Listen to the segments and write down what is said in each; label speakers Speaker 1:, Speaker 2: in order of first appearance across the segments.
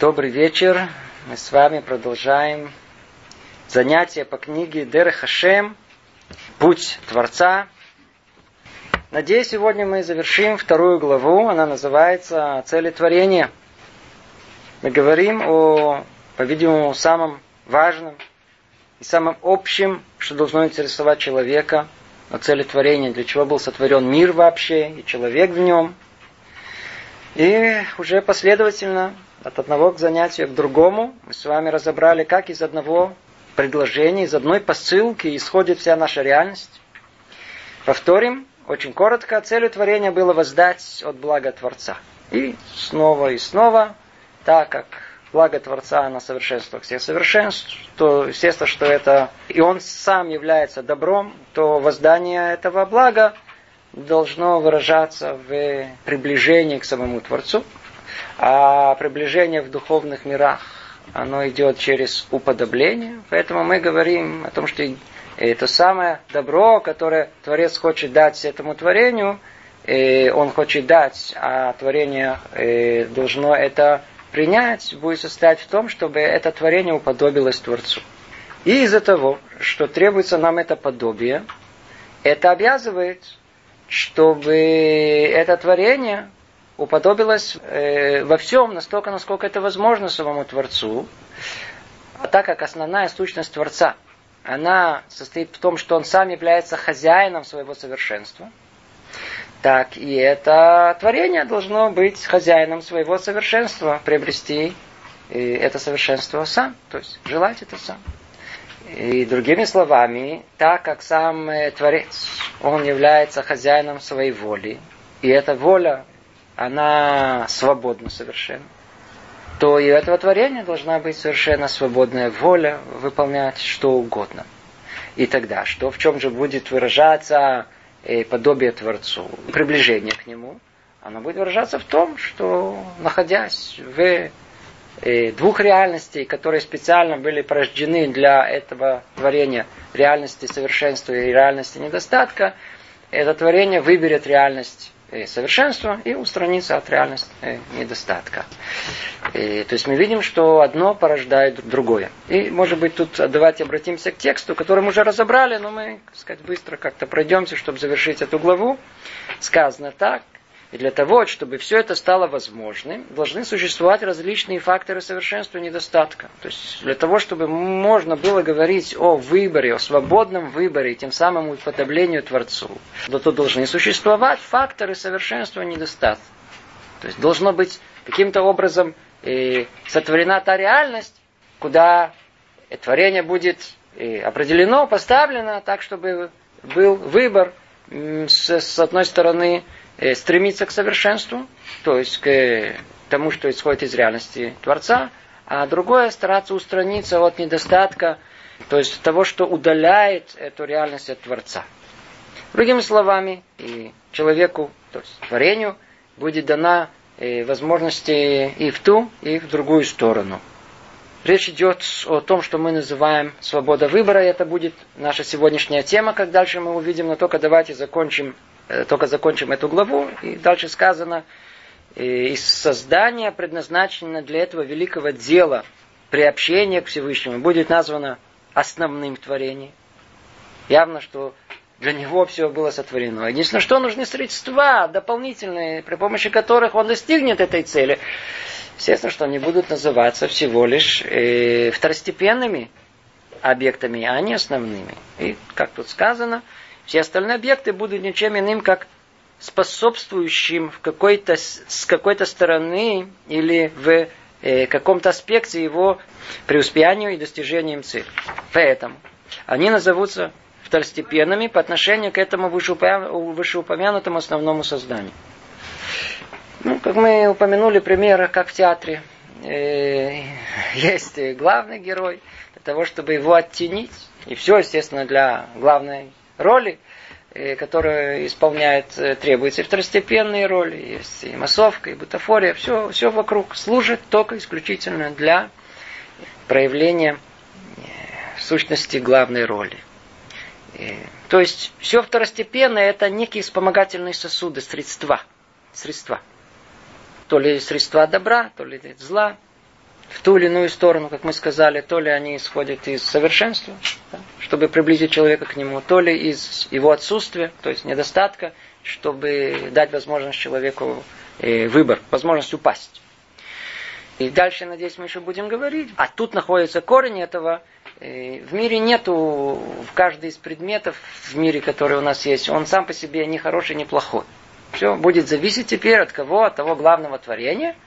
Speaker 1: Добрый вечер. Мы с вами продолжаем занятия по книге Дер Хашем «Путь Творца». Надеюсь, сегодня мы завершим вторую главу. Она называется «Цели творения». Мы говорим о, по-видимому, самом важном и самом общем, что должно интересовать человека, о цели творения, для чего был сотворен мир вообще и человек в нем. И уже последовательно от одного к занятию к другому мы с вами разобрали, как из одного предложения, из одной посылки исходит вся наша реальность. Повторим, очень коротко, целью творения было воздать от блага Творца. И снова и снова, так как благо Творца на совершенство всех совершенств, то естественно, что это и он сам является добром, то воздание этого блага должно выражаться в приближении к самому Творцу. А приближение в духовных мирах, оно идет через уподобление. Поэтому мы говорим о том, что это самое добро, которое Творец хочет дать этому творению, он хочет дать, а творение э, должно это принять, будет состоять в том, чтобы это творение уподобилось Творцу. И из-за того, что требуется нам это подобие, это обязывает, чтобы это творение уподобилось э, во всем настолько, насколько это возможно самому Творцу. А так как основная сущность Творца, она состоит в том, что он сам является хозяином своего совершенства, так и это творение должно быть хозяином своего совершенства, приобрести э, это совершенство сам, то есть желать это сам. И другими словами, так как сам э, Творец, он является хозяином своей воли, и эта воля она свободна совершенно, то и у этого творения должна быть совершенно свободная воля выполнять что угодно. И тогда, что? В чем же будет выражаться э, подобие Творцу, приближение к Нему, оно будет выражаться в том, что находясь в э, двух реальностей, которые специально были порождены для этого творения, реальности совершенства и реальности недостатка, это творение выберет реальность совершенства и устраниться от реальности э, недостатка. И, э, то есть мы видим, что одно порождает другое. И, может быть, тут давайте обратимся к тексту, который мы уже разобрали, но мы, так сказать, быстро как-то пройдемся, чтобы завершить эту главу. Сказано так, и для того, чтобы все это стало возможным, должны существовать различные факторы совершенства и недостатка. То есть для того, чтобы можно было говорить о выборе, о свободном выборе, тем самым уподоблению Творцу, то должны существовать факторы совершенства и недостатка. То есть должно быть каким-то образом э, сотворена та реальность, куда творение будет э, определено, поставлено так, чтобы был выбор с, с одной стороны Э, стремиться к совершенству, то есть к тому, что исходит из реальности Творца, а другое стараться устраниться от недостатка, то есть того, что удаляет эту реальность от Творца. Другими словами, и человеку, то есть творению, будет дана э, возможность и в ту, и в другую сторону. Речь идет о том, что мы называем свобода выбора, это будет наша сегодняшняя тема, как дальше мы увидим, но только давайте закончим Э, только закончим эту главу, и дальше сказано, э, из создания предназначено для этого великого дела приобщения к Всевышнему будет названо основным творением. Явно, что для него все было сотворено. Единственное, что нужны средства дополнительные, при помощи которых он достигнет этой цели. Естественно, что они будут называться всего лишь э, второстепенными объектами, а не основными. И, как тут сказано, все остальные объекты будут ничем иным, как способствующим в какой-то, с какой-то стороны или в э, каком-то аспекте его преуспеянию и достижением цели. Поэтому они назовутся второстепенными по отношению к этому вышеупомянутому основному созданию. Ну, как мы упомянули примеры, как в театре, э, есть главный герой, для того, чтобы его оттенить. И все, естественно, для главной роли, э, которые исполняют, э, требуются второстепенные роли, есть и массовка, и бутафория, все, все вокруг служит только исключительно для проявления э, сущности главной роли. То есть все второстепенное это некие вспомогательные сосуды, средства. Средства. То ли средства добра, то ли зла. в ту или иную сторону, как мы сказали, то ли они исходят из совершенства, да, чтобы приблизить человека к нему, то ли из его отсутствия, то есть недостатка, чтобы дать возможность человеку э, выбор, возможность упасть. И дальше, надеюсь, мы еще будем говорить. А тут находится корень этого. Э, в мире нету, в каждый из предметов в мире, который у нас есть, он сам по себе не хороший, не плохой. Все будет зависеть теперь от кого? От того главного творения –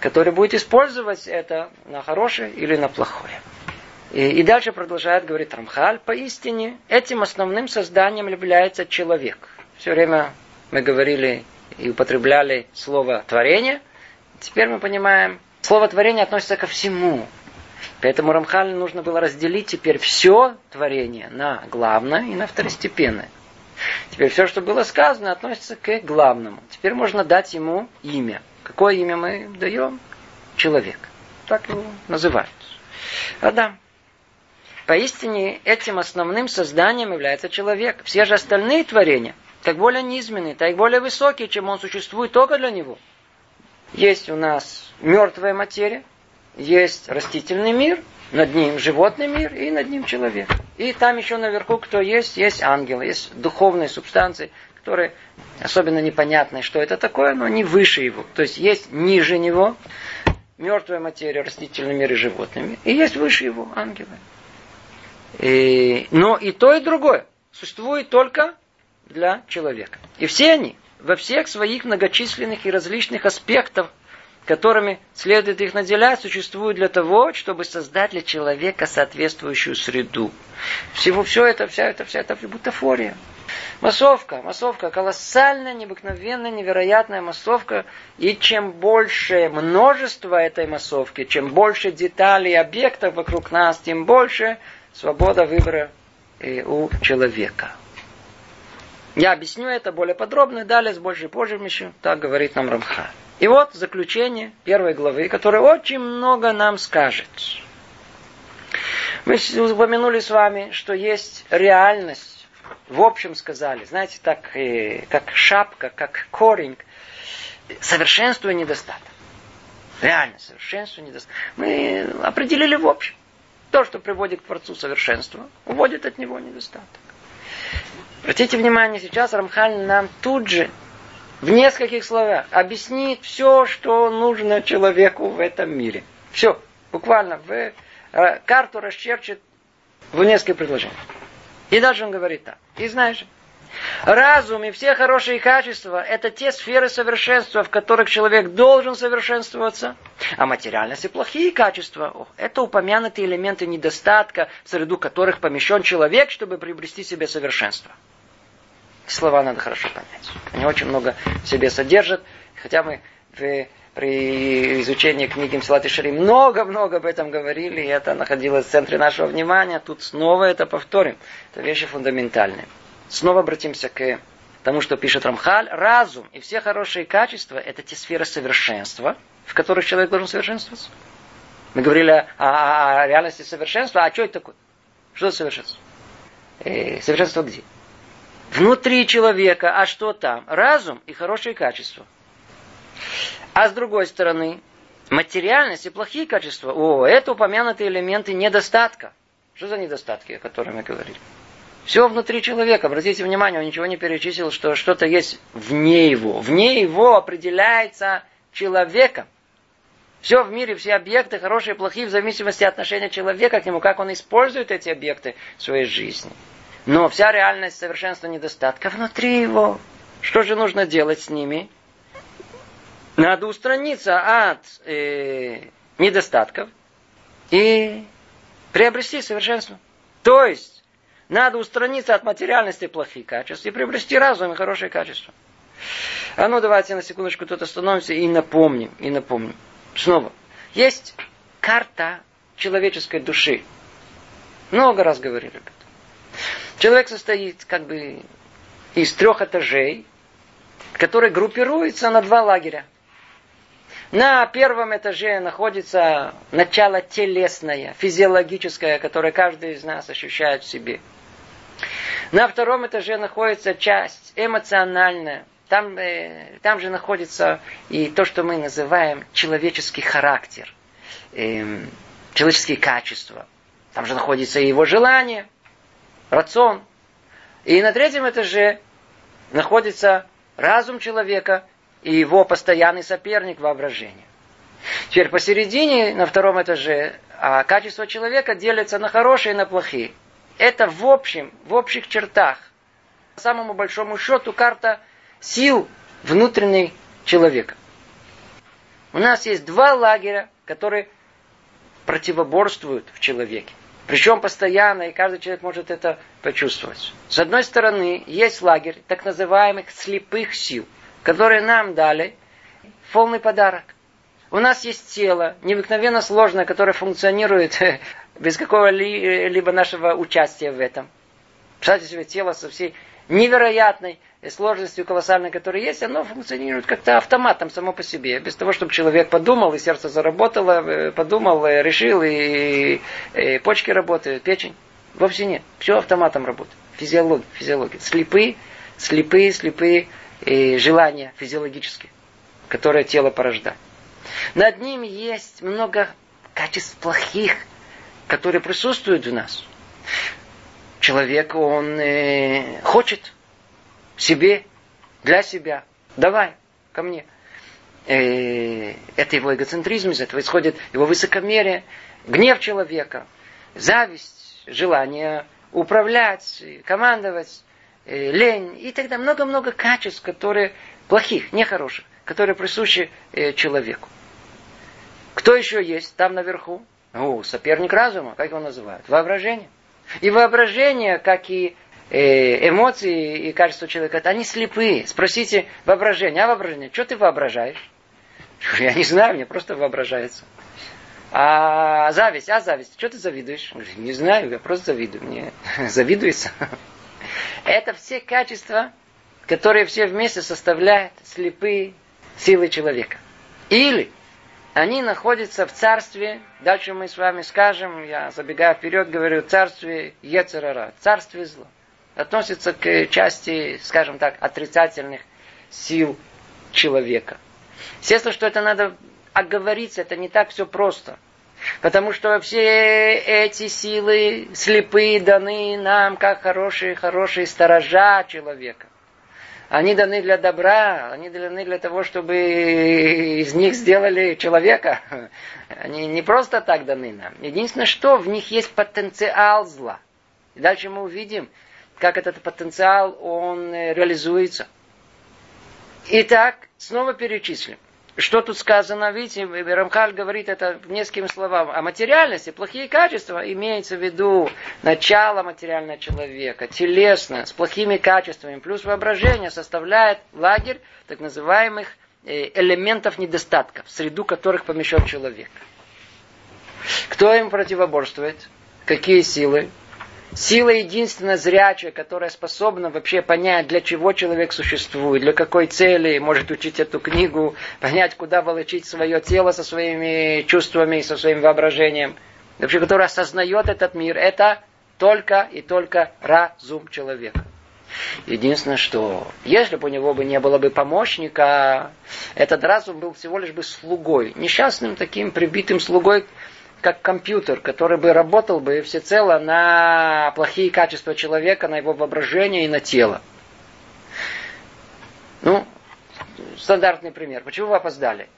Speaker 1: который будет использовать это на хорошее или на плохое. И, и дальше продолжает говорить Рамхаль, поистине этим основным созданием является человек. Все время мы говорили и употребляли слово творение. Теперь мы понимаем, слово творение относится ко всему. Поэтому Рамхалю нужно было разделить теперь все творение на главное и на второстепенное. Теперь все, что было сказано, относится к главному. Теперь можно дать ему имя. Какое имя мы даем? Человек. Так его называют. Адам. Поистине этим основным созданием является человек. Все же остальные творения, так более низменные, так более высокие, чем он существует только для него. Есть у нас мертвая материя, есть растительный мир, над ним животный мир и над ним человек. И там еще наверху кто есть? Есть ангелы, есть духовные субстанции, которые особенно непонятные, что это такое, но они выше его. То есть есть ниже него мертвая материя, растительный мир и животный мир, и есть выше его ангелы. И, но и то, и другое существует только для человека. И все они во всех своих многочисленных и различных аспектах которыми следует их наделять, существуют для того, чтобы создать для человека соответствующую среду. Всего все это, вся это, вся эта бутафория. Массовка, массовка, колоссальная, необыкновенная, невероятная массовка. И чем больше множество этой массовки, чем больше деталей, объектов вокруг нас, тем больше свобода выбора э, у человека. Я объясню это более подробно, далее с большей позже так говорит нам Рамха. И вот заключение первой главы, которое очень много нам скажет. Мы упомянули с вами, что есть реальность. В общем сказали, знаете, так э, как шапка, как корень, совершенство и недостаток. Реально, совершенство и недостаток. Мы определили в общем. То, что приводит к Творцу совершенства, уводит от него недостаток. Обратите внимание, сейчас Рамхаль нам тут же в нескольких словах объяснит все, что нужно человеку в этом мире. Все, буквально в э, карту расчерчит в несколько предложений. И дальше он говорит так. И знаешь, разум и все хорошие качества – это те сферы совершенства, в которых человек должен совершенствоваться. А материальность и плохие качества – это упомянутые элементы недостатка, в среду которых помещен человек, чтобы приобрести себе совершенство слова надо хорошо понять. Они очень много в себе содержат. Хотя мы при изучении книги Мсилат и Шари много-много об этом говорили, и это находилось в центре нашего внимания. Тут снова это повторим. Это вещи фундаментальные. Снова обратимся к тому, что пишет Рамхаль. Разум и все хорошие качества – это те сферы совершенства, в которых человек должен совершенствоваться. Мы говорили о, о, о реальности совершенства. А что это такое? Что это совершенство? Э, совершенство где? внутри человека, а что там? Разум и хорошие качества. А с другой стороны, материальность и плохие качества, о, это упомянутые элементы недостатка. Что за недостатки, о которых мы говорили? Все внутри человека. Обратите внимание, он ничего не перечислил, что что-то есть вне его. Вне его определяется человеком. Все в мире, все объекты, хорошие и плохие, в зависимости от отношения человека к нему, как он использует эти объекты в своей жизни. Но вся реальность совершенства недостатка внутри его. Что же нужно делать с ними? Надо устраниться от э, недостатков и приобрести совершенство. То есть, надо устраниться от материальности плохих качеств и приобрести разум и хорошие качества. А ну давайте на секундочку тут остановимся и напомним, и напомним. Снова. Есть карта человеческой души. Много раз говорили об этом. Человек состоит как бы из трех этажей, которые группируются на два лагеря. На первом этаже находится начало телесное, физиологическое, которое каждый из нас ощущает в себе. На втором этаже находится часть эмоциональная. Там, э, там же находится и то, что мы называем человеческий характер. э, человеческие качества. Там же находится его желание, рацион. И на третьем этаже находится разум человека и его постоянный соперник воображение. Теперь посередине, на втором этаже, а качество человека делится на хорошие и на плохие. Это в общем, в общих чертах. По самому большому счету карта сил внутренней человека. У нас есть два лагеря, которые противоборствуют в человеке. Причем постоянно, и каждый человек может это почувствовать. С одной стороны, есть лагерь так называемых слепых сил, которые нам дали полный подарок. У нас есть тело, необыкновенно сложное, которое функционирует без какого-либо нашего участия в этом. Представьте себе тело со всей невероятной сложностью колоссальной, которая есть, оно функционирует как-то автоматом само по себе. Без того, чтобы человек подумал, и сердце заработало, э, подумал, э, решил, и, и почки работают, печень. Вовсе нет. Все автоматом работает. Физиология, физиология. Слепые, слепые, слепые и желания физиологические, которые тело порождает. Над ним есть много качеств плохих, которые присутствуют в нас. Человек, он э, хочет себе, для себя. Давай, ко мне. Э, это его эгоцентризм, из этого исходит его высокомерие, гнев человека, зависть, желание управлять, командовать, лень и тогда много-много качеств, которые плохих, нехороших, которые присущи э, человеку. Кто еще есть там наверху? О, соперник разума, как его называют? Воображение. И воображение, как и э, эмоции и качество человека, они слепые. Спросите воображение, а воображение, что ты воображаешь? Я не знаю, мне просто воображается. А зависть, а зависть, что ты завидуешь? Не знаю, я просто завидую. Мне завидуется. Это все качества, которые все вместе составляют слепые силы человека. Или они находятся в царстве, дальше мы с вами скажем, я забегая вперед, говорю, царстве Ецерара, царстве зла. Относится к части, скажем так, отрицательных сил человека. Естественно, что это надо оговориться, это не так все просто. Потому что все эти силы слепые даны нам, как хорошие, хорошие сторожа человека. Они даны для добра, они даны для того, чтобы из них сделали человека. Они не просто так даны нам. Единственное, что в них есть потенциал зла. И дальше мы увидим, как этот потенциал, он реализуется. Итак, снова перечислим. Что тут сказано, видите, Рамхаль говорит это несколькими словами. О материальности, плохие качества, имеется в виду начало материального человека, телесно, с плохими качествами, плюс воображение составляет лагерь так называемых э, элементов недостатков, среду которых помещен человек. Кто им противоборствует? Какие силы? Сила единственная зрячая, которая способна вообще понять, для чего человек существует, для какой цели, может учить эту книгу, понять, куда волочить свое тело со своими чувствами, со своим воображением. Вообще, которая осознает этот мир, это только и только разум человека. Единственное, что если бы у него бы не было бы помощника, этот разум был всего лишь бы слугой, несчастным таким прибитым слугой, как компьютер, который бы работал бы всецело на плохие качества человека, на его воображение и на тело. Ну, стандартный пример. Почему вы опоздали?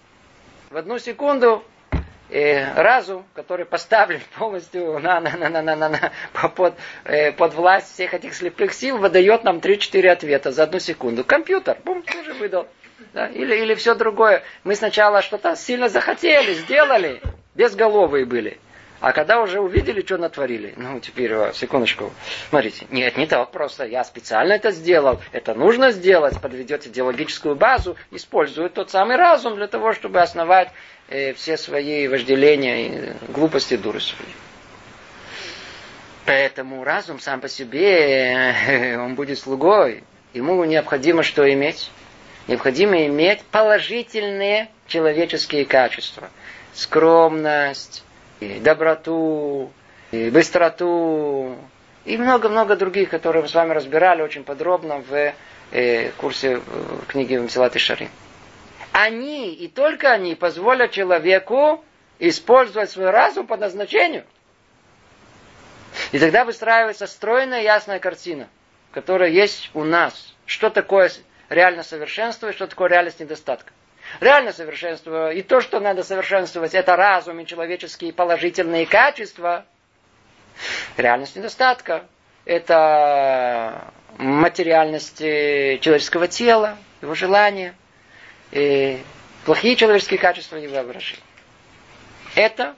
Speaker 1: В одну секунду э, разум, который поставлен полностью на, на, на, на, на, на, на, под, э, под власть всех этих слепых сил, выдает нам 3-4 ответа за одну секунду. Компьютер, бум, тоже выдал. Да? Или, или все другое. Мы сначала что-то сильно захотели, сделали, безголовые были. А когда уже увидели, что натворили, ну, теперь, секундочку, смотрите, нет, не так просто, я специально это сделал, это нужно сделать, подведет идеологическую базу, использует тот самый разум для того, чтобы основать э, все свои вожделения и глупости, дуры свои. Поэтому разум сам по себе, э, он будет слугой. Ему необходимо что иметь? Необходимо иметь положительные человеческие качества – скромность, доброту, быстроту, и много-много других, которые мы с вами разбирали очень подробно в э, курсе в книги Мсилат и Шарим. Они, и только они, позволят человеку использовать свой разум по назначению. И тогда выстраивается стройная, ясная картина, которая есть у нас. Что такое реально совершенство и что такое реальность недостатка. Реально совершенство и то, что надо совершенствовать, это разум и человеческие положительные качества. Реальность недостатка – это материальность человеческого тела, его желания, и плохие человеческие качества и воображения. Это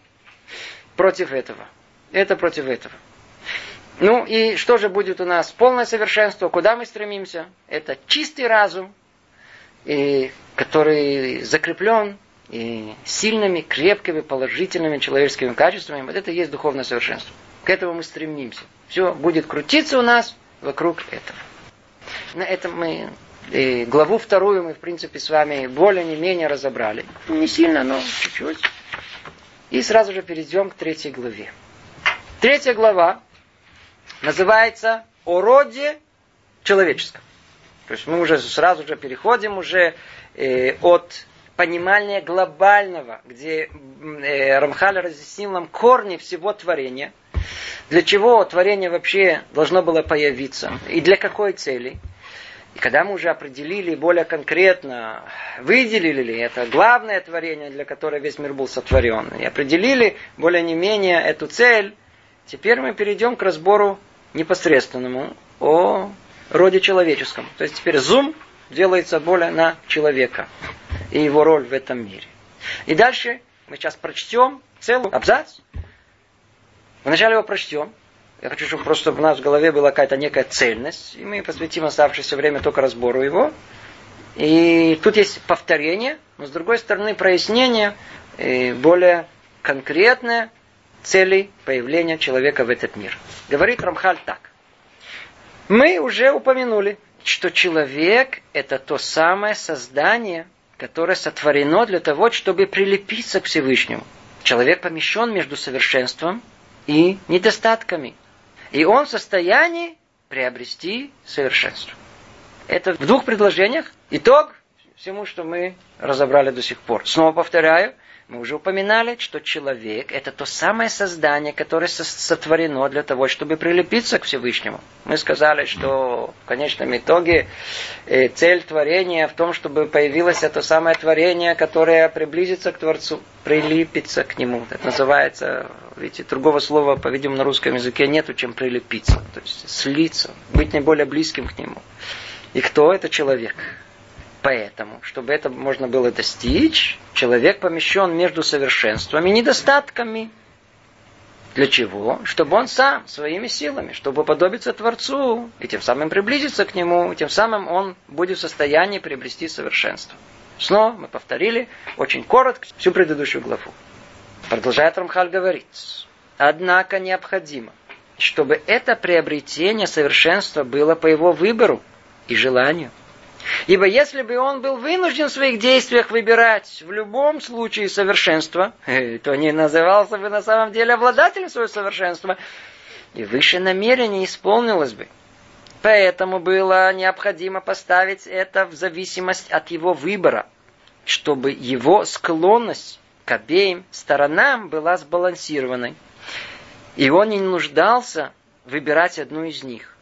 Speaker 1: против этого. Это против этого. Ну и что же будет у нас? Полное совершенство. Куда мы стремимся? Это чистый разум, и, который закреплен и сильными, крепкими, положительными человеческими качествами. Вот это и есть духовное совершенство. К этому мы стремимся. Все будет крутиться у нас вокруг этого. На этом мы и главу вторую мы, в принципе, с вами более-не-менее разобрали. Не сильно, но чуть-чуть. И сразу же перейдем к третьей главе. Третья глава называется «О роде человеческом». То есть мы уже сразу же переходим уже от понимания глобального, где э, Рамхаль разъяснил нам корни всего творения, для чего творение вообще должно было появиться и для какой цели. И когда мы уже определили более конкретно, выделили ли это главное творение, для которого весь мир был сотворен, и определили более-не менее эту цель, теперь мы перейдем к разбору непосредственному о роде человеческом. То есть теперь зум делается более на человека и его роль в этом мире. И дальше мы сейчас прочтем целый абзац. Вначале его прочтем. Я хочу, чтобы просто в нас в голове была какая-то некая цельность. И мы посвятим оставшееся время только разбору его. И тут есть повторение, но с другой стороны прояснение более конкретное цели появления человека в этот мир. Говорит Рамхаль так. Мы уже упомянули, что человек – это то самое создание, которое сотворено для того, чтобы прилепиться к Всевышнему. Человек помещен между совершенством и недостатками. И он в состоянии приобрести совершенство. Это в двух предложениях итог всему, что мы разобрали до сих пор. Снова повторяю, мы уже упоминали, что человек – это то самое создание, которое сотворено для того, чтобы прилепиться к Всевышнему. Мы сказали, что в конечном итоге э, цель творения в том, чтобы появилось это самое творение, которое приблизится к Творцу, прилепится к Нему. Это называется, видите, другого слова, по-видимому, на русском языке нету, чем прилепиться. То есть слиться, быть наиболее близким к Нему. И кто это человек? Поэтому, чтобы это можно было достичь, человек помещен между совершенством и недостатками. Для чего? Чтобы он сам, своими силами, чтобы подобиться Творцу, и тем самым приблизиться к Нему, тем самым он будет в состоянии приобрести совершенство. Снова мы повторили очень коротко всю предыдущую главу. Продолжает Рамхаль говорить. Однако необходимо, чтобы это приобретение совершенства было по его выбору и желанию – Ибо если бы он был вынужден в своих действиях выбирать в любом случае совершенство, то не назывался бы на самом деле обладателем своего совершенства, и выше намерение исполнилось бы. Поэтому было необходимо поставить это в зависимость от его выбора, чтобы его склонность к обеим сторонам была сбалансированной. И он не нуждался выбирать одну из них.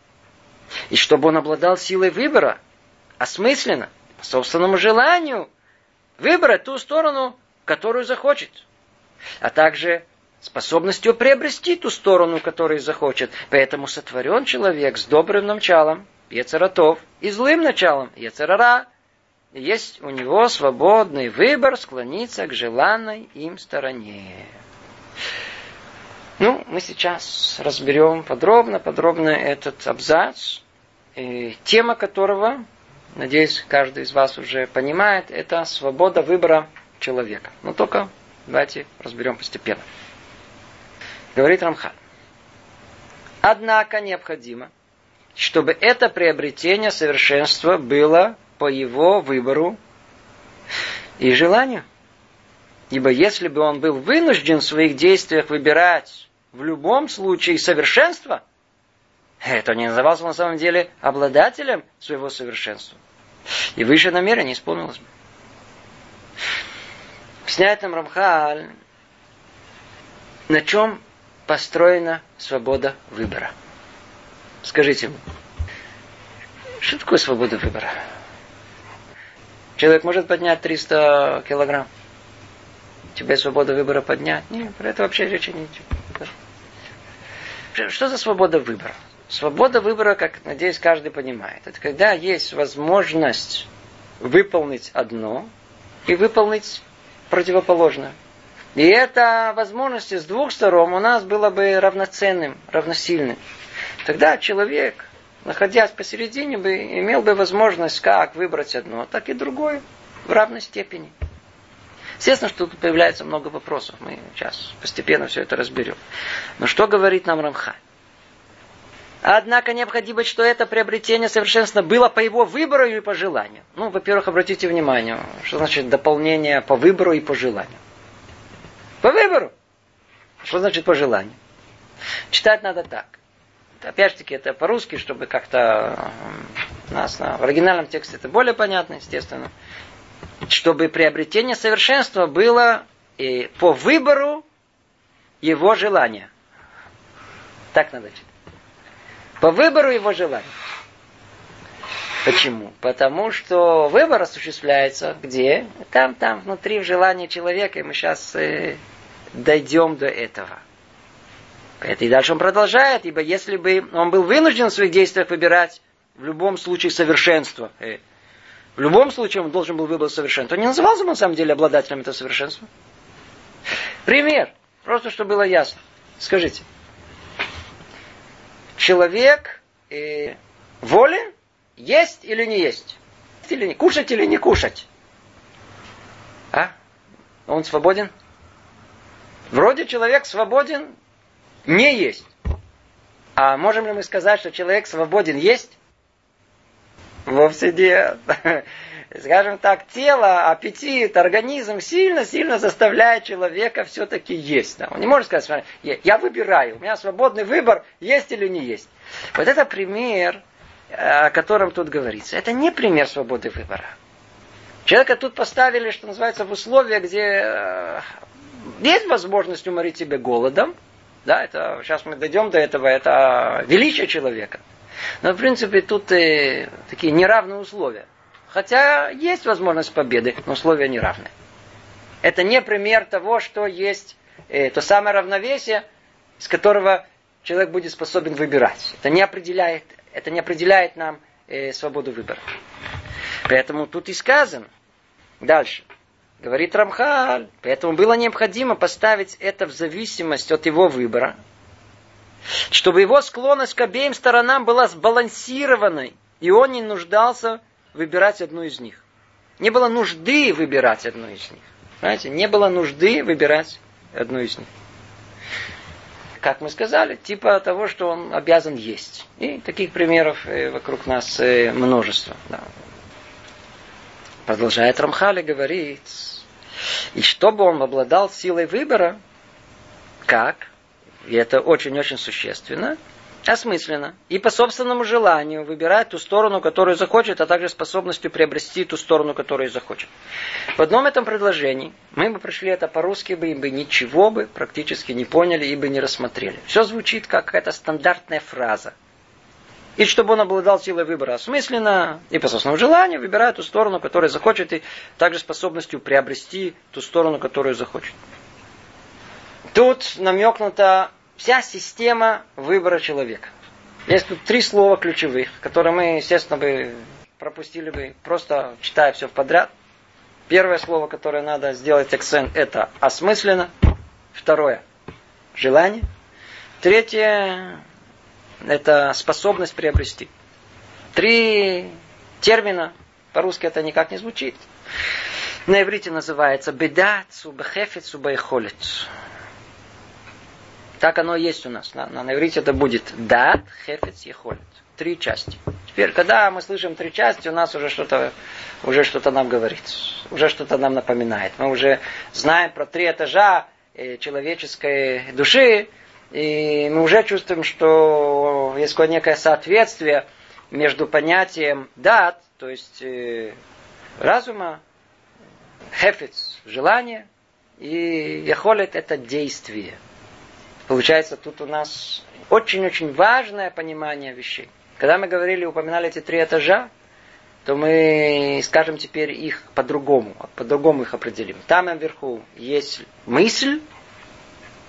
Speaker 1: И чтобы он обладал силой выбора, осмысленно, по собственному желанию, выбрать ту сторону, которую захочет. А также способностью приобрести ту сторону, которую захочет. Поэтому сотворен человек с добрым началом, Ецератов, и злым началом, Ецерара. И есть у него свободный выбор склониться к желанной им стороне. Ну, мы сейчас разберем подробно, подробно этот абзац, тема которого надеюсь, каждый из вас уже понимает, это свобода выбора человека. Но только давайте разберем постепенно. Говорит Рамхан. Однако необходимо, чтобы это приобретение совершенства было по его выбору и желанию. Ибо если бы он был вынужден в своих действиях выбирать в любом случае совершенство – это не назывался на самом деле обладателем своего совершенства. И выше намерение исполнилось бы. Объясняет нам Рамхаль, на чем построена свобода выбора? Скажите что такое свобода выбора? Человек может поднять 300 килограмм. Тебе свобода выбора поднять? Нет, про это вообще речи не идет. Что за свобода выбора? Свобода выбора, как, надеюсь, каждый понимает, это когда есть возможность выполнить одно и выполнить противоположное. И эта возможность с двух сторон у нас было бы равноценным, равносильным. Тогда человек, находясь посередине, бы имел бы возможность как выбрать одно, так и другое в равной степени. Естественно, что тут появляется много вопросов. Мы сейчас постепенно все это разберем. Но что говорит нам Рамха? Однако необходимо, что это приобретение совершенства было по его выбору и по желанию. Ну, во-первых, обратите внимание, что значит дополнение по выбору и по желанию. По выбору. Что значит по желанию? Читать надо так. Опять же таки, это по-русски, чтобы как-то нас на, в оригинальном тексте это более понятно, естественно чтобы приобретение совершенства было и по выбору его желания. Так надо читать. По выбору его желания. Почему? Потому что выбор осуществляется где? Там, там, внутри, в желании человека. И мы сейчас э, дойдем до этого. Это и дальше он продолжает, ибо если бы он был вынужден в своих действиях выбирать в любом случае совершенство, э, в любом случае он должен был выбрать совершенство. Он не назывался бы на самом деле обладателем этого совершенства. Пример. Просто чтобы было ясно. Скажите. Человек э, волен есть или не есть? Или не, кушать или не кушать? А? Он свободен? Вроде человек свободен не есть. А можем ли мы сказать, что человек свободен есть? Вовсе нет. Скажем так, тело, аппетит, организм сильно-сильно заставляет человека все-таки есть. Да. Он не может сказать, я выбираю, у меня свободный выбор, есть или не есть. Вот это пример, о котором тут говорится. Это не пример свободы выбора. Человека тут поставили, что называется, в условия, где э, есть возможность уморить себя голодом. Да, это, сейчас мы дойдем до этого, это величие человека. Но, в принципе, тут э, такие неравные условия. Хотя есть возможность победы, но условия неравные. Это не пример того, что есть э, то самое равновесие, с которого человек будет способен выбирать. Это не определяет, это не определяет нам э, свободу выбора. Поэтому тут и сказано. Дальше. Говорит Рамхаль. Поэтому было необходимо поставить это в зависимость от его выбора чтобы его склонность к обеим сторонам была сбалансированной, и он не нуждался выбирать одну из них. Не было нужды выбирать одну из них. Знаете, не было нужды выбирать одну из них. Как мы сказали, типа того, что он обязан есть. И таких примеров э, вокруг нас э, множество. Да. Продолжает Рамхали говорит, и чтобы он обладал силой выбора, как? и это очень-очень существенно, осмысленно и по собственному желанию выбирать ту сторону, которую захочет, а также способностью приобрести ту сторону, которую захочет. В одном этом предложении мы бы пришли это по-русски бы и бы ничего бы практически не поняли и бы не рассмотрели. Все звучит как какая-то стандартная фраза. И чтобы он обладал силой выбора осмысленно и по собственному желанию, выбирает ту сторону, которую захочет, и также способностью приобрести ту сторону, которую захочет. Тут намекнута вся система выбора человека. Есть тут три слова ключевых, которые мы, естественно, бы пропустили бы, просто читая все подряд. Первое слово, которое надо сделать акцент, это осмысленно. Второе – желание. Третье – это способность приобрести. Три термина, по-русски это никак не звучит. На иврите называется беда, цубахефет, цубайхолет. Так оно есть у нас. На, на, на иврите это будет дат, хефец, ехолет. Три части. Теперь, когда мы слышим три части, у нас уже что-то уже что-то нам говорит, уже что-то нам напоминает. Мы уже знаем про три этажа э, человеческой души, и мы уже чувствуем, что есть какое некое соответствие между понятием дат, то есть э, разума, хефец, желание, и ехолет это действие. Получается, тут у нас очень-очень важное понимание вещей. Когда мы говорили, упоминали эти три этажа, то мы скажем теперь их по-другому, по-другому их определим. Там наверху есть мысль,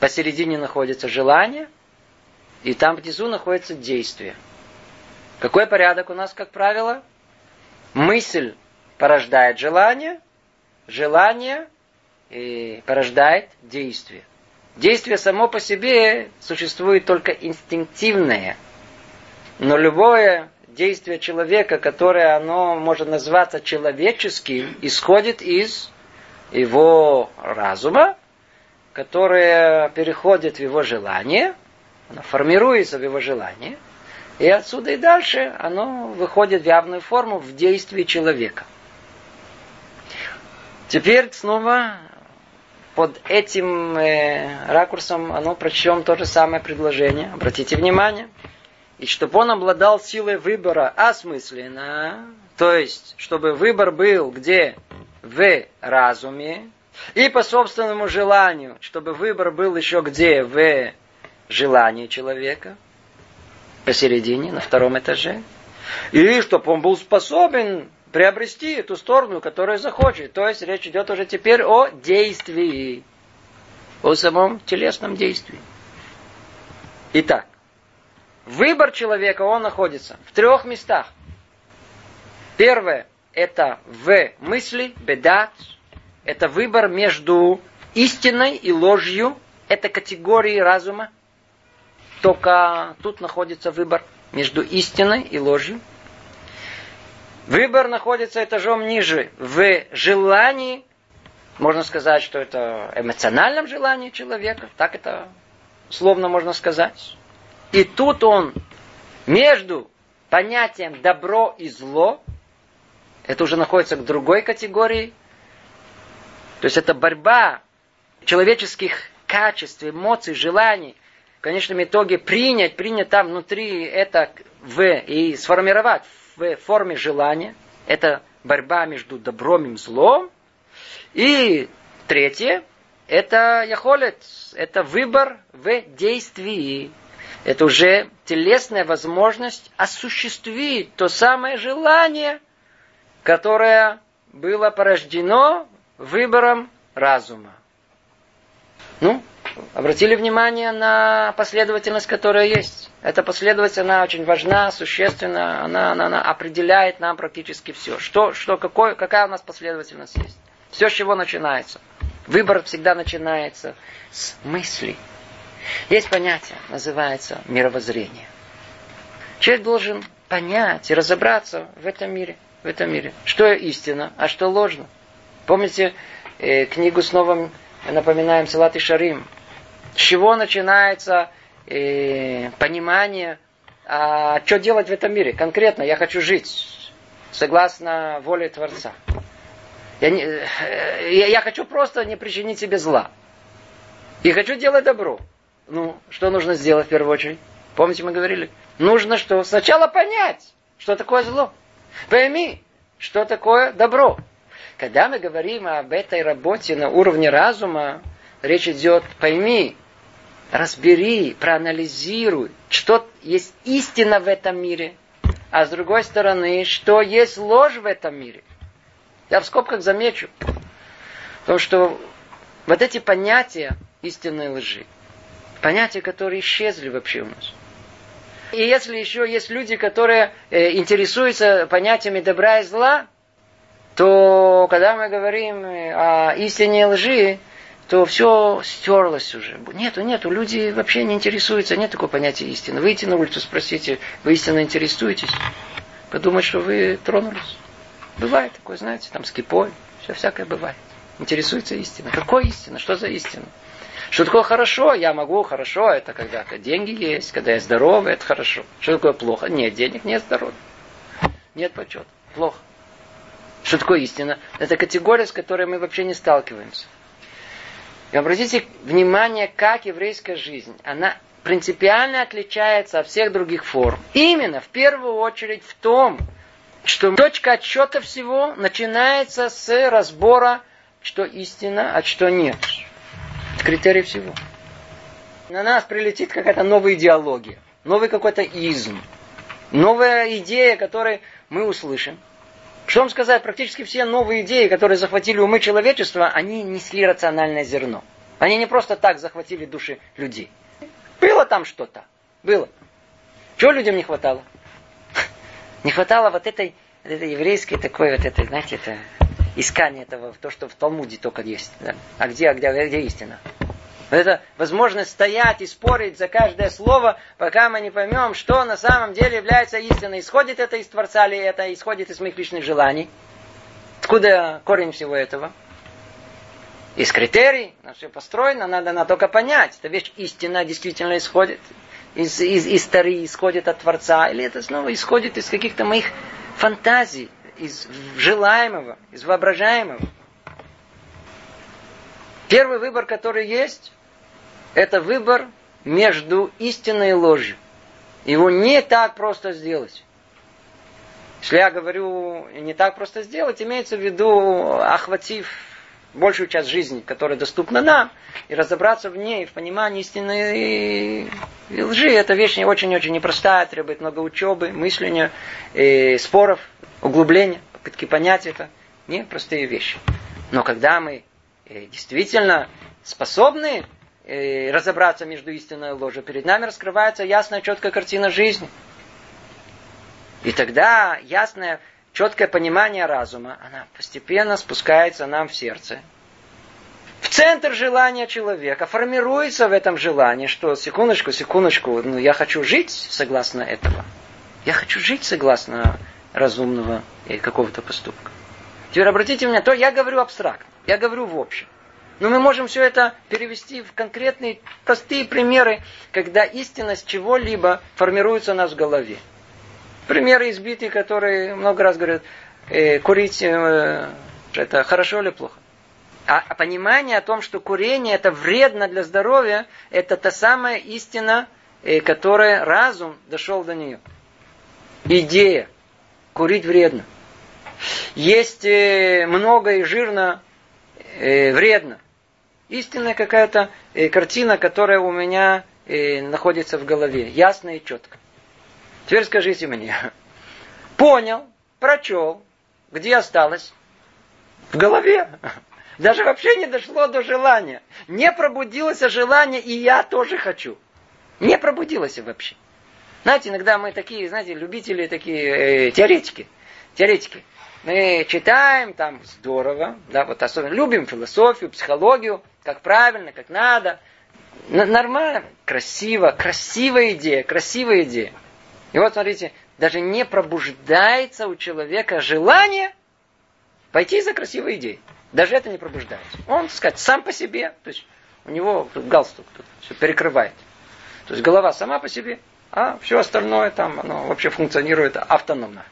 Speaker 1: посередине находится желание, и там внизу находится действие. Какой порядок у нас, как правило? Мысль порождает желание, желание и порождает действие. Действие само по себе существует только инстинктивное. Но любое действие человека, которое оно может называться человеческим, исходит из его разума, которое переходит в его желание, оно формируется в его желании, и отсюда и дальше оно выходит в явную форму в действии человека. Теперь снова под этим э, ракурсом оно прочтем то же самое предложение. Обратите внимание. И чтобы он обладал силой выбора осмысленно, то есть, чтобы выбор был где? В разуме. И по собственному желанию, чтобы выбор был еще где? В желании человека. Посередине, на втором этаже. И чтобы он был способен приобрести эту сторону, которую захочет. То есть речь идет уже теперь о действии, о самом телесном действии. Итак, выбор человека, он находится в трех местах. Первое – это в мысли, бедат. Это выбор между истиной и ложью. Это категории разума. Только тут находится выбор между истиной и ложью. Выбор находится этажом ниже. В желании, можно сказать, что это эмоциональном желании человека, так это словно можно сказать. И тут он между понятием добро и зло, это уже находится к другой категории, то есть это борьба человеческих качеств, эмоций, желаний, в конечном итоге принять, принять там внутри это в и сформировать в форме желания. Это борьба между добром и злом. И третье, это яхолет, это выбор в действии. Это уже телесная возможность осуществить то самое желание, которое было порождено выбором разума. Ну, Обратили внимание на последовательность, которая есть. Эта последовательность, она очень важна, существенна, она, она, она определяет нам практически все. Что, что, какой, какая у нас последовательность есть. Все, с чего начинается. Выбор всегда начинается с мысли. Есть понятие, называется мировоззрение. Человек должен понять и разобраться в этом мире. В этом мире. Что истина, а что ложно. Помните э, книгу с новым напоминаем Салат и Шарим. С чего начинается э, понимание, а что делать в этом мире? Конкретно, я хочу жить согласно воле Творца. Я, не, э, я, я хочу просто не причинить себе зла. И хочу делать добро. Ну, что нужно сделать в первую очередь? Помните, мы говорили? Нужно что? Сначала понять, что такое зло. Пойми, что такое добро. Когда мы говорим об этой работе на уровне разума, речь идет, пойми, разбери, проанализируй, что есть истина в этом мире, а с другой стороны, что есть ложь в этом мире. Я в скобках замечу, потому что вот эти понятия истинной лжи, понятия, которые исчезли вообще у нас. И если еще есть люди, которые э, интересуются понятиями добра и зла, то когда мы говорим о истине и лжи, то все стерлось уже. Нету, нету, люди вообще не интересуются, нет такого понятия истины. Выйти на улицу, спросите, вы истинно интересуетесь? Подумать, что вы тронулись. Бывает такое, знаете, там с кипой, все всякое бывает. Интересуется истина. Какой истина? Что за истина? Что такое хорошо? Я могу хорошо, это когда деньги есть, когда я здоровый, это хорошо. Что такое плохо? Нет денег, нет здоровья. Нет почета. Плохо. Что такое истина? Это категория, с которой мы вообще не сталкиваемся. И обратите внимание, как еврейская жизнь, она принципиально отличается от всех других форм. Именно, в первую очередь, в том, что точка отсчета всего начинается с разбора, что истина, а что нет. Это критерий всего. на нас прилетит какая-то новая идеология, новый какой-то изм, новая идея, которую мы услышим. Что вам сказать, практически все новые идеи, которые захватили умы человечества, они несли рациональное зерно. Они не просто так захватили души людей. Было там что-то. Было. Чего людям не хватало? Не хватало вот этой, этой еврейской такой вот этой, знаете, это искание этого, то, что в Талмуде только есть. Да? А где, а где, а где истина? Это возможность стоять и спорить за каждое слово, пока мы не поймем, что на самом деле является истиной. Исходит это из Творца или это исходит из моих личных желаний? Откуда корень всего этого? Из критерий, на все построено, надо, надо только понять. Эта вещь истина действительно исходит из, из истории, исходит от Творца, или это снова исходит из каких-то моих фантазий, из желаемого, из воображаемого. Первый выбор, который есть, это выбор между истиной и ложью. Его не так просто сделать. Если я говорю не так просто сделать, имеется в виду, охватив большую часть жизни, которая доступна нам, и разобраться в ней, в понимании истины и лжи, это вещь очень-очень непростая, требует много учебы, мысления, и споров, углубления, попытки понять это. Непростые вещи. Но когда мы э, действительно способны разобраться между истиной и ложью, перед нами раскрывается ясная, четкая картина жизни. И тогда ясное, четкое понимание разума, она постепенно спускается нам в сердце. В центр желания человека формируется в этом желании, что секундочку, секундочку, ну я хочу жить согласно этого. Я хочу жить согласно разумного какого-то поступка. Теперь обратите внимание, то я говорю абстрактно, я говорю в общем. Но мы можем все это перевести в конкретные, простые примеры, когда истинность чего-либо формируется у нас в голове. Примеры избитые, которые много раз говорят, э, курить э, это хорошо или плохо. А, а понимание о том, что курение это вредно для здоровья, это та самая истина, э, которая разум дошел до нее. Идея. Курить вредно. Есть э, много и жирно э, вредно истинная какая-то э, картина, которая у меня э, находится в голове, ясно и четко. Теперь скажите мне, понял, прочел, где осталось? В голове. Даже вообще не дошло до желания. Не пробудилось желание, и я тоже хочу. Не пробудилось вообще. Знаете, иногда мы такие, знаете, любители, такие э, теоретики. Теоретики. Мы читаем, там здорово, да, вот особенно любим философию, психологию, как правильно, как надо. Нормально, красиво, красивая идея, красивая идея. И вот смотрите, даже не пробуждается у человека желание пойти за красивой идеей. Даже это не пробуждается. Он, так сказать, сам по себе, то есть у него тут галстук тут все перекрывает. То есть голова сама по себе, а все остальное там, оно вообще функционирует автономно.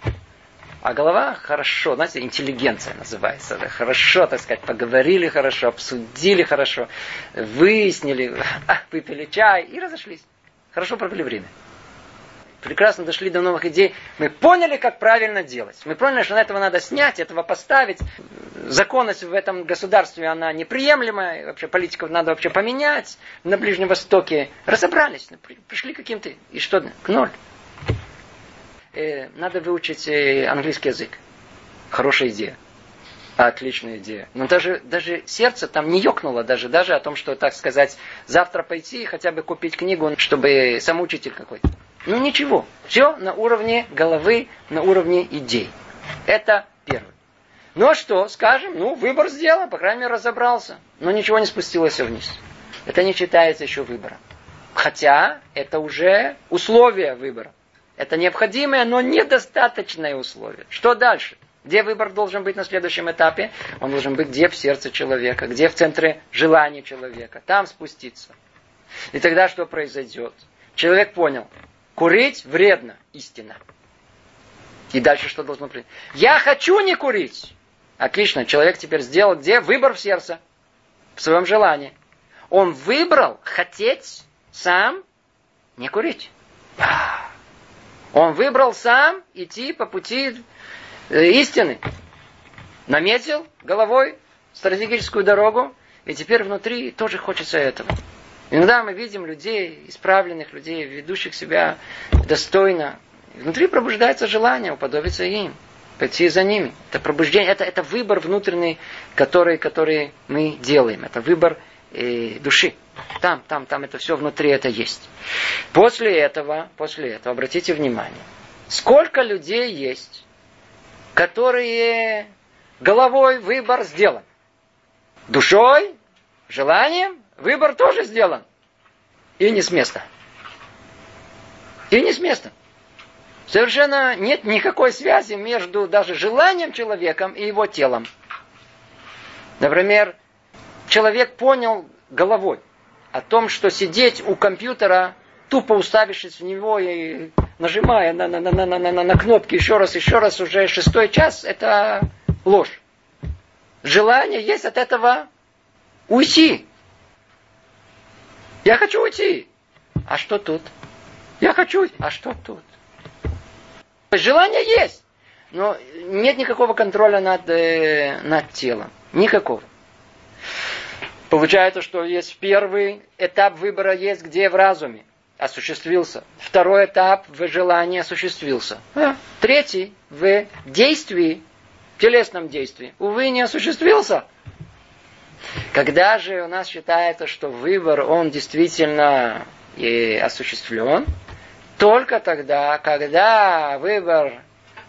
Speaker 1: А голова хорошо, знаете, интеллигенция называется. Да, хорошо, так сказать, поговорили хорошо, обсудили хорошо, выяснили, выпили чай и разошлись. Хорошо провели время. Прекрасно дошли до новых идей. Мы поняли, как правильно делать. Мы поняли, что на этого надо снять, этого поставить. Законность в этом государстве, она неприемлемая. Вообще политиков надо вообще поменять. На Ближнем Востоке разобрались, пришли каким-то... И что? К ноль э, надо выучить э, английский язык. Хорошая идея. Отличная идея. Но даже, даже сердце там не ёкнуло даже, даже о том, что, так сказать, завтра пойти и хотя бы купить книгу, чтобы самоучитель какой-то. Ну ничего. Все на уровне головы, на уровне идей. Это первое. Ну а что, скажем, ну выбор сделан, по крайней мере разобрался. Но ничего не спустилось вниз. Это не считается еще выбором. Хотя это уже условие выбора. Это необходимое, но недостаточное условие. Что дальше? Где выбор должен быть на следующем этапе? Он должен быть где в сердце человека, где в центре желания человека. Там спуститься. И тогда что произойдет? Человек понял, курить вредно, истина. И дальше что должно быть? Я хочу не курить. Отлично, человек теперь сделал где? Выбор в сердце, в своем желании. Он выбрал хотеть сам не курить. Он выбрал сам идти по пути э, истины. Наметил головой стратегическую дорогу, и теперь внутри тоже хочется этого. Иногда мы видим людей, исправленных людей, ведущих себя достойно. Внутри пробуждается желание уподобиться им, пойти за ними. Это пробуждение, это, это выбор внутренний, который, который мы делаем. Это выбор э, души. Там, там, там это все внутри это есть. После этого, после этого, обратите внимание, сколько людей есть, которые головой выбор сделан. Душой, желанием Выбор тоже сделан. И не с места. И не с места. Совершенно нет никакой связи между даже желанием человеком и его телом. Например, человек понял головой о том, что сидеть у компьютера, тупо уставившись в него и нажимая на, на, на, на, на, на, на кнопки еще раз, еще раз, уже шестой час, это ложь. Желание есть от этого уйти. Я хочу уйти. А что тут? Я хочу А что тут? Желание есть. Но нет никакого контроля над, э, над телом. Никакого. Получается, что есть первый этап выбора есть где в разуме осуществился. Второй этап в желании осуществился. А, третий в действии, в телесном действии. Увы, не осуществился. Когда же у нас считается, что выбор, он действительно и осуществлен, только тогда, когда выбор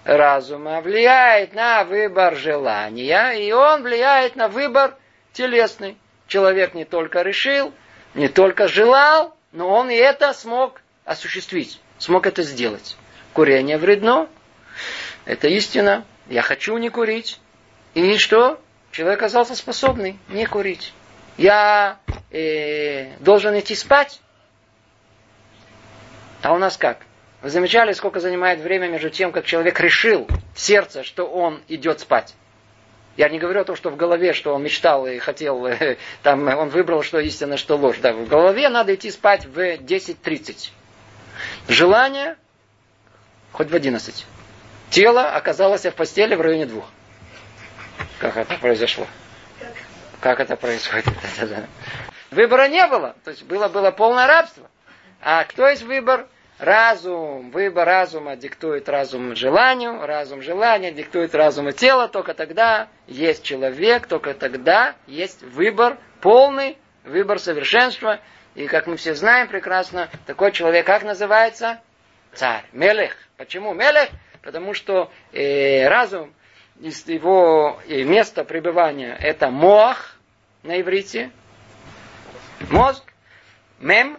Speaker 1: разума влияет на выбор желания, и он влияет на выбор телесный. Человек не только решил, не только желал, но он и это смог осуществить, смог это сделать. Курение вредно, это истина. Я хочу не курить. И что? человек оказался способный не курить. Я э, должен идти спать. А у нас как? Вы замечали, сколько занимает время между тем, как человек решил в сердце, что он идет спать? Я не говорю о том, что в голове, что он мечтал и хотел, э, там он выбрал, что истина, что ложь. Да, в голове надо идти спать в 10.30. Желание хоть в 11. Тело оказалось в постели в районе двух. Как это произошло? Как это происходит? Выбора не было. То есть было, было полное рабство. А кто есть выбор? Разум, выбор разума диктует разум желанию, разум желания диктует разуму тела, только тогда есть человек, только тогда есть выбор полный, выбор совершенства. И как мы все знаем прекрасно, такой человек как называется? Царь, Мелех. Почему Мелех? Потому что э, разум его места пребывания это моах на иврите, мозг, мем,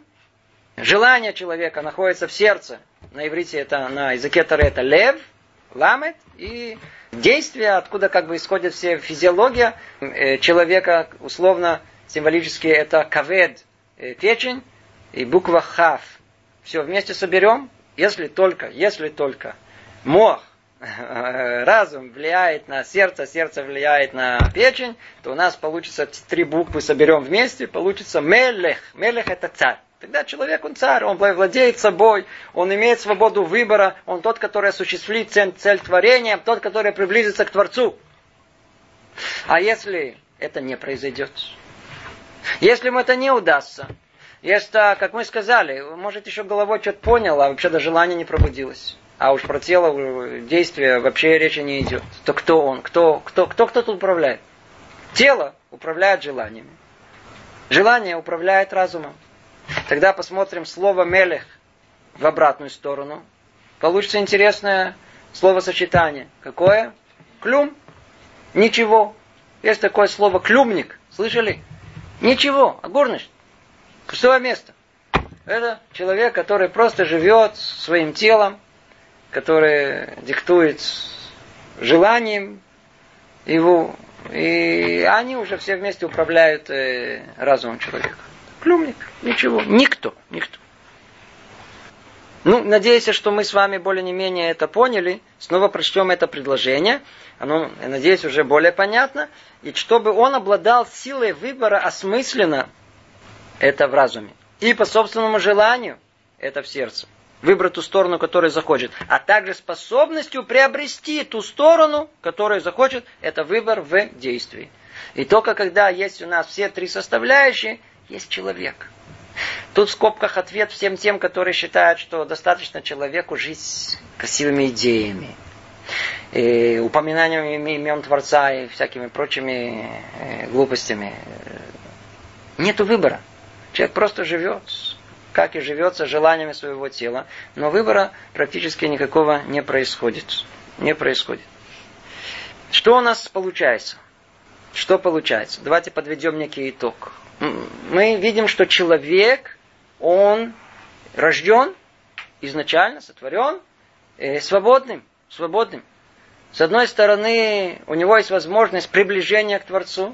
Speaker 1: желание человека находится в сердце, на иврите это, на языке Таре это лев, ламет, и действие, откуда как бы исходит все физиология э, человека, условно, символически это кавед, э, печень, и буква хав. Все вместе соберем, если только, если только мох разум влияет на сердце, сердце влияет на печень, то у нас получится три буквы соберем вместе, получится мелех. Мелех это царь. Тогда человек, он царь, он владеет собой, он имеет свободу выбора, он тот, который осуществит цель, цель творения, тот, который приблизится к Творцу. А если это не произойдет? Если ему это не удастся, если, как мы сказали, может еще головой что-то понял, а вообще до желания не пробудилось а уж про тело действия вообще речи не идет. То кто он? Кто, кто, кто, кто тут управляет? Тело управляет желаниями. Желание управляет разумом. Тогда посмотрим слово «мелех» в обратную сторону. Получится интересное словосочетание. Какое? Клюм. Ничего. Есть такое слово клюмник. Слышали? Ничего. Горныш. Пустое место. Это человек, который просто живет своим телом, которое диктует желанием его, и они уже все вместе управляют э, разумом человека. Клюмник, ничего, никто, никто. Ну, надеюсь, что мы с вами более-менее это поняли. Снова прочтем это предложение. Оно, я надеюсь, уже более понятно. И чтобы он обладал силой выбора осмысленно, это в разуме. И по собственному желанию, это в сердце выбрать ту сторону, которую захочет, а также способностью приобрести ту сторону, которую захочет, это выбор в действии. И только когда есть у нас все три составляющие, есть человек. Тут в скобках ответ всем тем, которые считают, что достаточно человеку жить красивыми идеями, и упоминанием имен Творца и всякими прочими э, глупостями. Нету выбора. Человек просто живет, как и живется желаниями своего тела, но выбора практически никакого не происходит. Не происходит. Что у нас получается? Что получается? Давайте подведем некий итог. Мы видим, что человек, он рожден, изначально сотворен, э, свободным. Свободным. С одной стороны, у него есть возможность приближения к Творцу,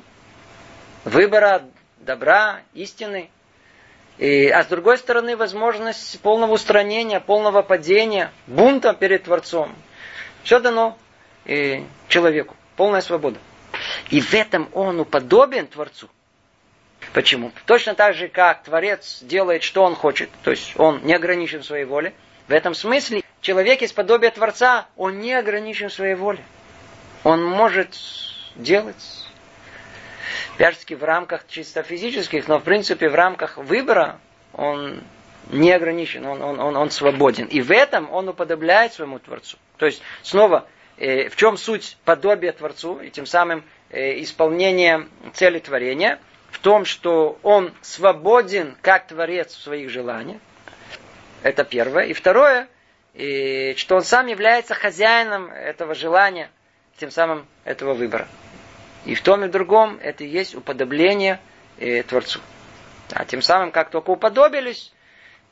Speaker 1: выбора добра, истины. И, а с другой стороны, возможность полного устранения, полного падения, бунта перед Творцом. Все дано и человеку. Полная свобода. И в этом он уподобен Творцу. Почему? Точно так же, как Творец делает, что он хочет, то есть он не ограничен своей воле, в этом смысле человек из подобия Творца, он не ограничен своей воле. Он может делать, опять в рамках чисто физических, но в принципе в рамках выбора он не ограничен, он, он, он, он свободен. И в этом он уподобляет своему Творцу. То есть, снова, э, в чем суть подобия Творцу, и тем самым э, исполнение цели творения, в том, что он свободен как Творец в своих желаниях, это первое. И второе, и что он сам является хозяином этого желания, тем самым этого выбора. И в том и в другом это и есть уподобление э, Творцу. А тем самым, как только уподобились,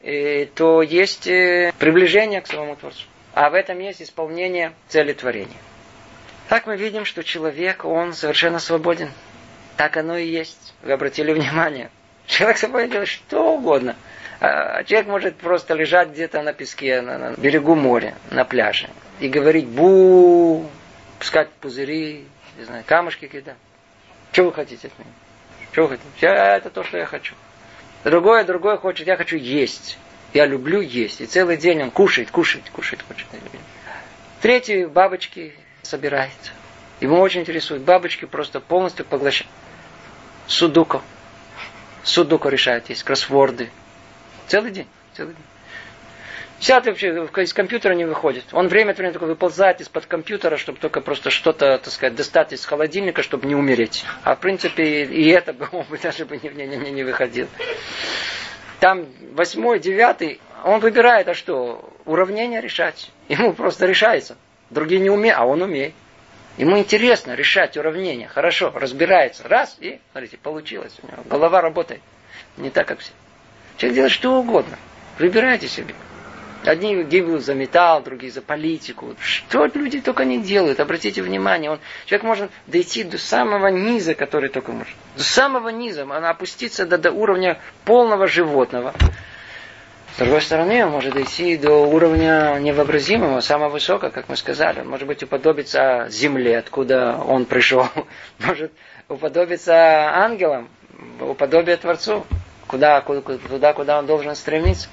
Speaker 1: э, то есть э, приближение к самому Творцу. А в этом есть исполнение цели творения. Так мы видим, что человек, он совершенно свободен. Так оно и есть. Вы обратили внимание. Человек свободен делать что угодно – а человек может просто лежать где-то на песке, на, на берегу моря, на пляже, и говорить бу, пускать пузыри, не знаю, камушки кидать. Что вы хотите от меня? Что вы хотите? Я, это то, что я хочу. Другое, другое хочет, я хочу есть. Я люблю есть. И целый день он кушает, кушает, кушает, хочет. Третий бабочки собирает. Ему очень интересует. Бабочки просто полностью поглощают. Судуку. Судуку решает. Есть кроссворды. Целый день. Целый день. Сядет вообще из компьютера не выходит. Он время от времени только выползает из-под компьютера, чтобы только просто что-то, так сказать, достать из холодильника, чтобы не умереть. А в принципе и это бы он бы даже бы не, не, не, не выходил. Там восьмой, девятый, он выбирает, а что? Уравнение решать. Ему просто решается. Другие не умеют, а он умеет. Ему интересно решать уравнения. Хорошо, разбирается. Раз, и, смотрите, получилось у него. Голова работает. Не так, как все. Человек делает что угодно. Выбирайте себе. Одни гибнут за металл, другие за политику. Что люди только не делают, обратите внимание. Он, человек может дойти до самого низа, который только может. До самого низа. Она опуститься до, до уровня полного животного. С другой стороны, он может дойти до уровня невообразимого, самого высокого, как мы сказали. Он может быть уподобиться земле, откуда он пришел. Может уподобиться ангелам, уподобие Творцу куда, туда, куда он должен стремиться.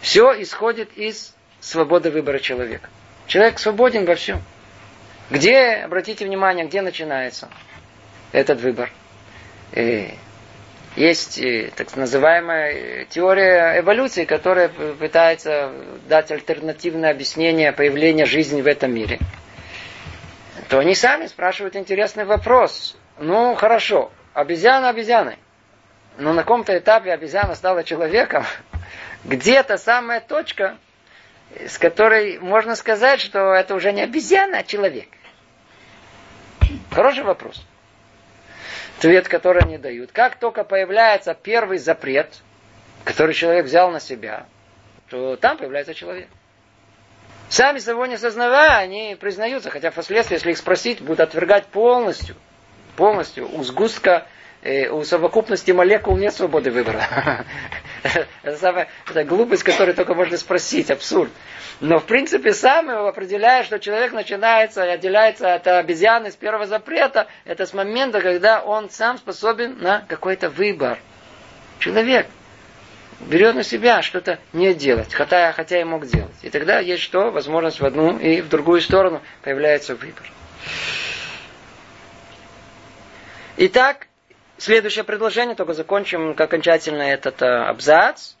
Speaker 1: Все исходит из свободы выбора человека. Человек свободен во всем. Где, обратите внимание, где начинается этот выбор? Э, есть э, так называемая теория эволюции, которая пытается дать альтернативное объяснение появления жизни в этом мире. То они сами спрашивают интересный вопрос. Ну, хорошо, обезьяна обезьяной но на каком-то этапе обезьяна стала человеком, где-то самая точка, с которой можно сказать, что это уже не обезьяна, а человек. Хороший вопрос. Ответ, который они дают. Как только появляется первый запрет, который человек взял на себя, то там появляется человек. Сами того не сознавая, они признаются, хотя впоследствии, если их спросить, будут отвергать полностью, полностью у сгустка Э, у совокупности молекул нет свободы выбора. это самая это глупость, которую только можно спросить, абсурд. Но в принципе сам определяет, что человек начинается и отделяется от обезьяны с первого запрета, это с момента, когда он сам способен на какой-то выбор. Человек берет на себя что-то не делать, хотя, хотя и мог делать. И тогда есть что? Возможность в одну и в другую сторону появляется выбор. Итак, Следующее предложение, только закончим окончательно этот э, абзац.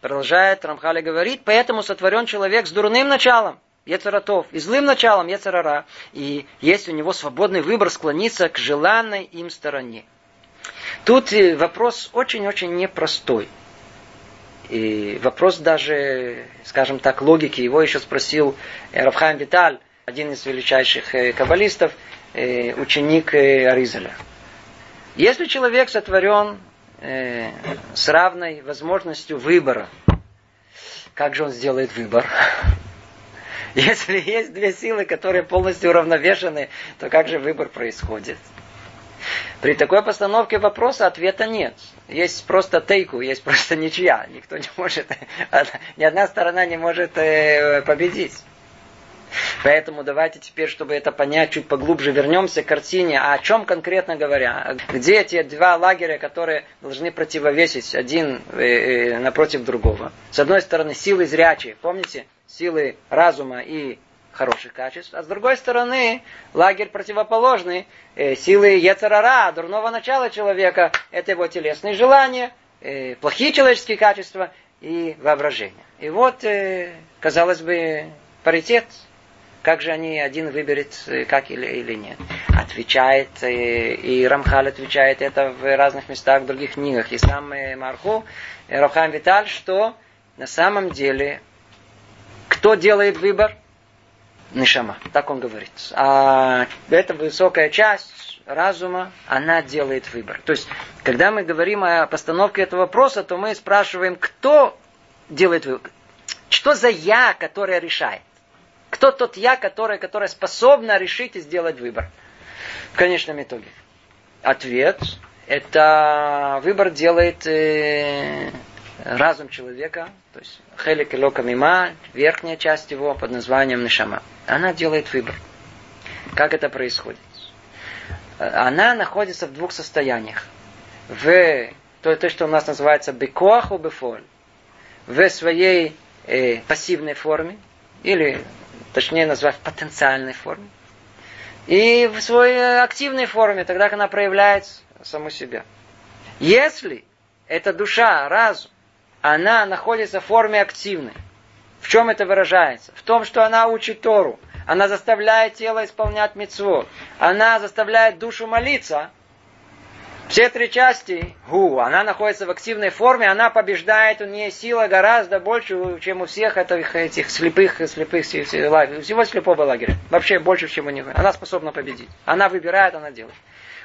Speaker 1: Продолжает Рамхали говорит, поэтому сотворен человек с дурным началом, Ецаратов, и злым началом Ецарара, и есть у него свободный выбор склониться к желанной им стороне. Тут э, вопрос очень-очень непростой. И вопрос даже, скажем так, логики. Его еще спросил Равхайм Виталь, один из величайших э, каббалистов, э, ученик Аризеля. Если человек сотворен э, с равной возможностью выбора. Как же он сделает выбор? Если есть две силы, которые полностью уравновешены, то как же выбор происходит? При такой постановке вопроса ответа нет. Есть просто тейку, есть просто ничья. Никто не может, ни одна сторона не может э, победить. Поэтому давайте теперь, чтобы это понять чуть поглубже, вернемся к картине. А о чем конкретно говоря? Где эти два лагеря, которые должны противовесить один э, э, напротив другого? С одной стороны, силы зрячие, помните? Силы разума и хороших качеств, а с другой стороны, лагерь противоположный, э, силы Ецарара, дурного начала человека, это его телесные желания, плохие человеческие качества и воображение. И вот, казалось бы, паритет, как же они один выберет, э, как или, или нет? Отвечает, э, и Рамхаль отвечает это в разных местах, в других книгах. И сам э, Марху, Рафхам Виталь, что на самом деле, кто делает выбор? Нишама, так он говорит. А эта высокая часть разума, она делает выбор. То есть, когда мы говорим о постановке этого вопроса, то мы спрашиваем, кто делает выбор? Что за я, которое решает? Кто тот я, который, которая способна решить и сделать выбор? В конечном итоге. Ответ – это выбор делает э, разум человека, то есть хелик и мима, верхняя часть его под названием нишама. Она делает выбор. Как это происходит? Она находится в двух состояниях. В то, то что у нас называется бекоаху бефоль, в своей э, пассивной форме, или точнее назвать потенциальной форме, и в своей активной форме, тогда, как она проявляет саму себя. Если эта душа, разум, она находится в форме активной, в чем это выражается? В том, что она учит Тору, она заставляет тело исполнять мецвод, она заставляет душу молиться, все три части, гу, она находится в активной форме, она побеждает, у нее сила гораздо больше, чем у всех этих, этих слепых, слепых, всего слепого лагеря. Вообще больше, чем у них. Она способна победить. Она выбирает, она делает.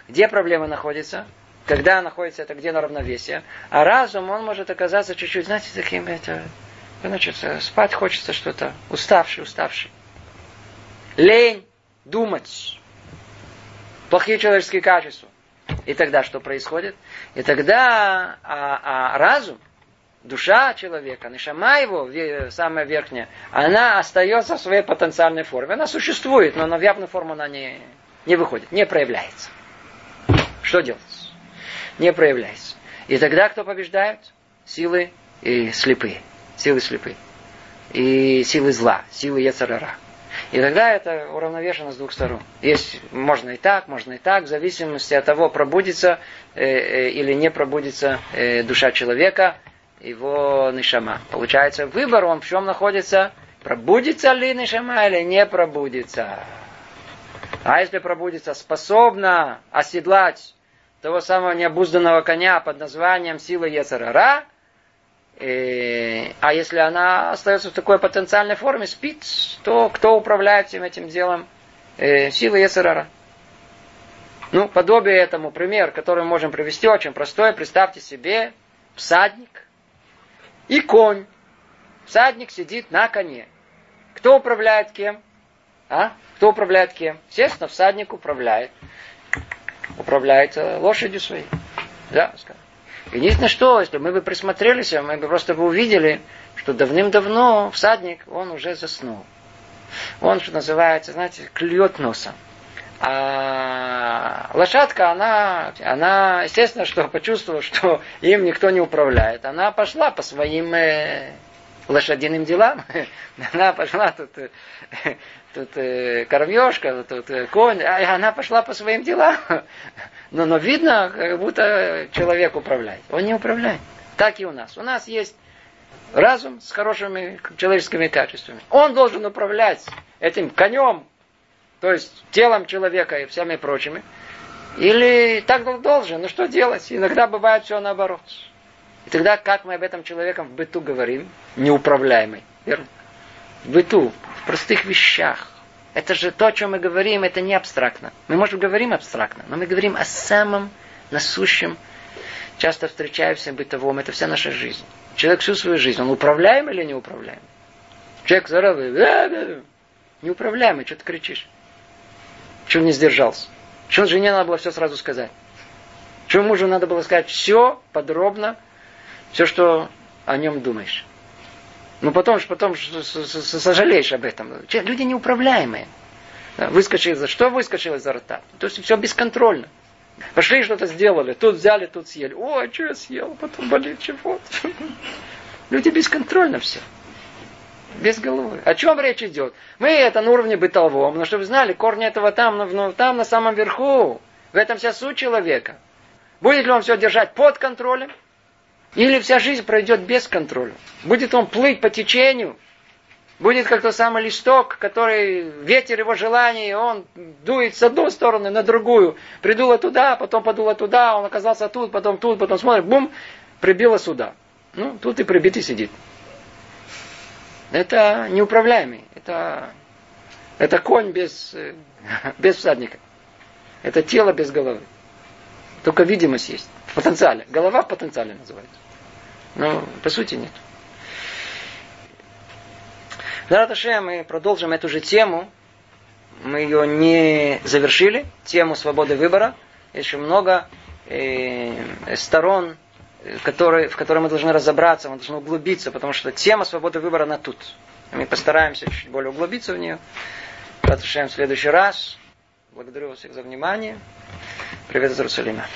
Speaker 1: Где проблема находится? Когда находится это где на равновесие. А разум, он может оказаться чуть-чуть, знаете, таким, это, значит, спать хочется что-то, уставший, уставший. Лень, думать. Плохие человеческие качества. И тогда что происходит? И тогда а, а разум, душа человека, нишама его, самая верхняя, она остается в своей потенциальной форме. Она существует, но на явную форму она не, не выходит, не проявляется. Что делать? Не проявляется. И тогда кто побеждает? Силы и слепые. Силы слепые. И силы зла, силы Ецарара. И тогда это уравновешено с двух сторон. Есть, можно и так, можно и так, в зависимости от того, пробудится э, э, или не пробудится э, душа человека, его нишама. Получается, выбор, он в чем находится? Пробудится ли нишама или не пробудится? А если пробудится, способна оседлать того самого необузданного коня под названием сила Ецарара – Э, а если она остается в такой потенциальной форме, спит, то кто управляет всем этим делом? Э, сила Ецерара. Ну, подобие этому пример, который мы можем привести, очень простой. Представьте себе всадник и конь. Всадник сидит на коне. Кто управляет кем? А? Кто управляет кем? Естественно, всадник управляет. Управляет лошадью своей. Да, скажем. Единственное, что, если мы бы присмотрелись, мы бы просто бы увидели, что давным-давно всадник, он уже заснул. Он, что называется, знаете, клюет носом. А лошадка, она, она, естественно, что почувствовала, что им никто не управляет. Она пошла по своим э, лошадиным делам. Она пошла тут, э, тут э, кормежка, тут э, конь, а она пошла по своим делам. Но, но видно, как будто человек управляет. Он не управляет. Так и у нас. У нас есть разум с хорошими человеческими качествами. Он должен управлять этим конем, то есть телом человека и всеми прочими. Или так должен. Ну что делать? Иногда бывает все наоборот. И тогда как мы об этом человеком в быту говорим? Неуправляемый. Верно? В быту, в простых вещах. Это же то, о чем мы говорим, это не абстрактно. Мы, может, говорим абстрактно, но мы говорим о самом насущем, часто встречаемся бытовом. Это вся наша жизнь. Человек всю свою жизнь, он управляем или неуправляем? Человек здоровый, неуправляемый, что ты кричишь? Чего не сдержался? Чего жене надо было все сразу сказать? Чего мужу надо было сказать все подробно, все, что о нем думаешь. Ну потом, потом сожалеешь об этом. Люди неуправляемые. Выскочили за что выскочило изо рта? То есть все бесконтрольно. Пошли что-то сделали, тут взяли, тут съели. Ой, что я съел, потом болит живот. Люди бесконтрольно все. Без головы. О чем речь идет? Мы это на уровне бытовом, но чтобы вы знали, корни этого там, ну, там на самом верху. В этом вся суть человека. Будет ли он все держать под контролем? Или вся жизнь пройдет без контроля? Будет он плыть по течению? Будет как тот самый листок, который ветер его желаний, он дует с одной стороны на другую. Придуло туда, потом подуло туда, он оказался тут, потом тут, потом смотрит, бум, прибило сюда. Ну, тут и прибитый сидит. Это неуправляемый. Это, это конь без, без всадника. Это тело без головы. Только видимость есть. В потенциале. Голова в потенциале называется. Но по сути нет. Зараташе мы продолжим эту же тему. Мы ее не завершили. Тему свободы выбора. Еще много э, сторон, которые, в которые мы должны разобраться, мы должны углубиться, потому что тема свободы выбора, она тут. Мы постараемся чуть более углубиться в нее. Зараташе в следующий раз. Благодарю вас всех за внимание. Привет из Иерусалима.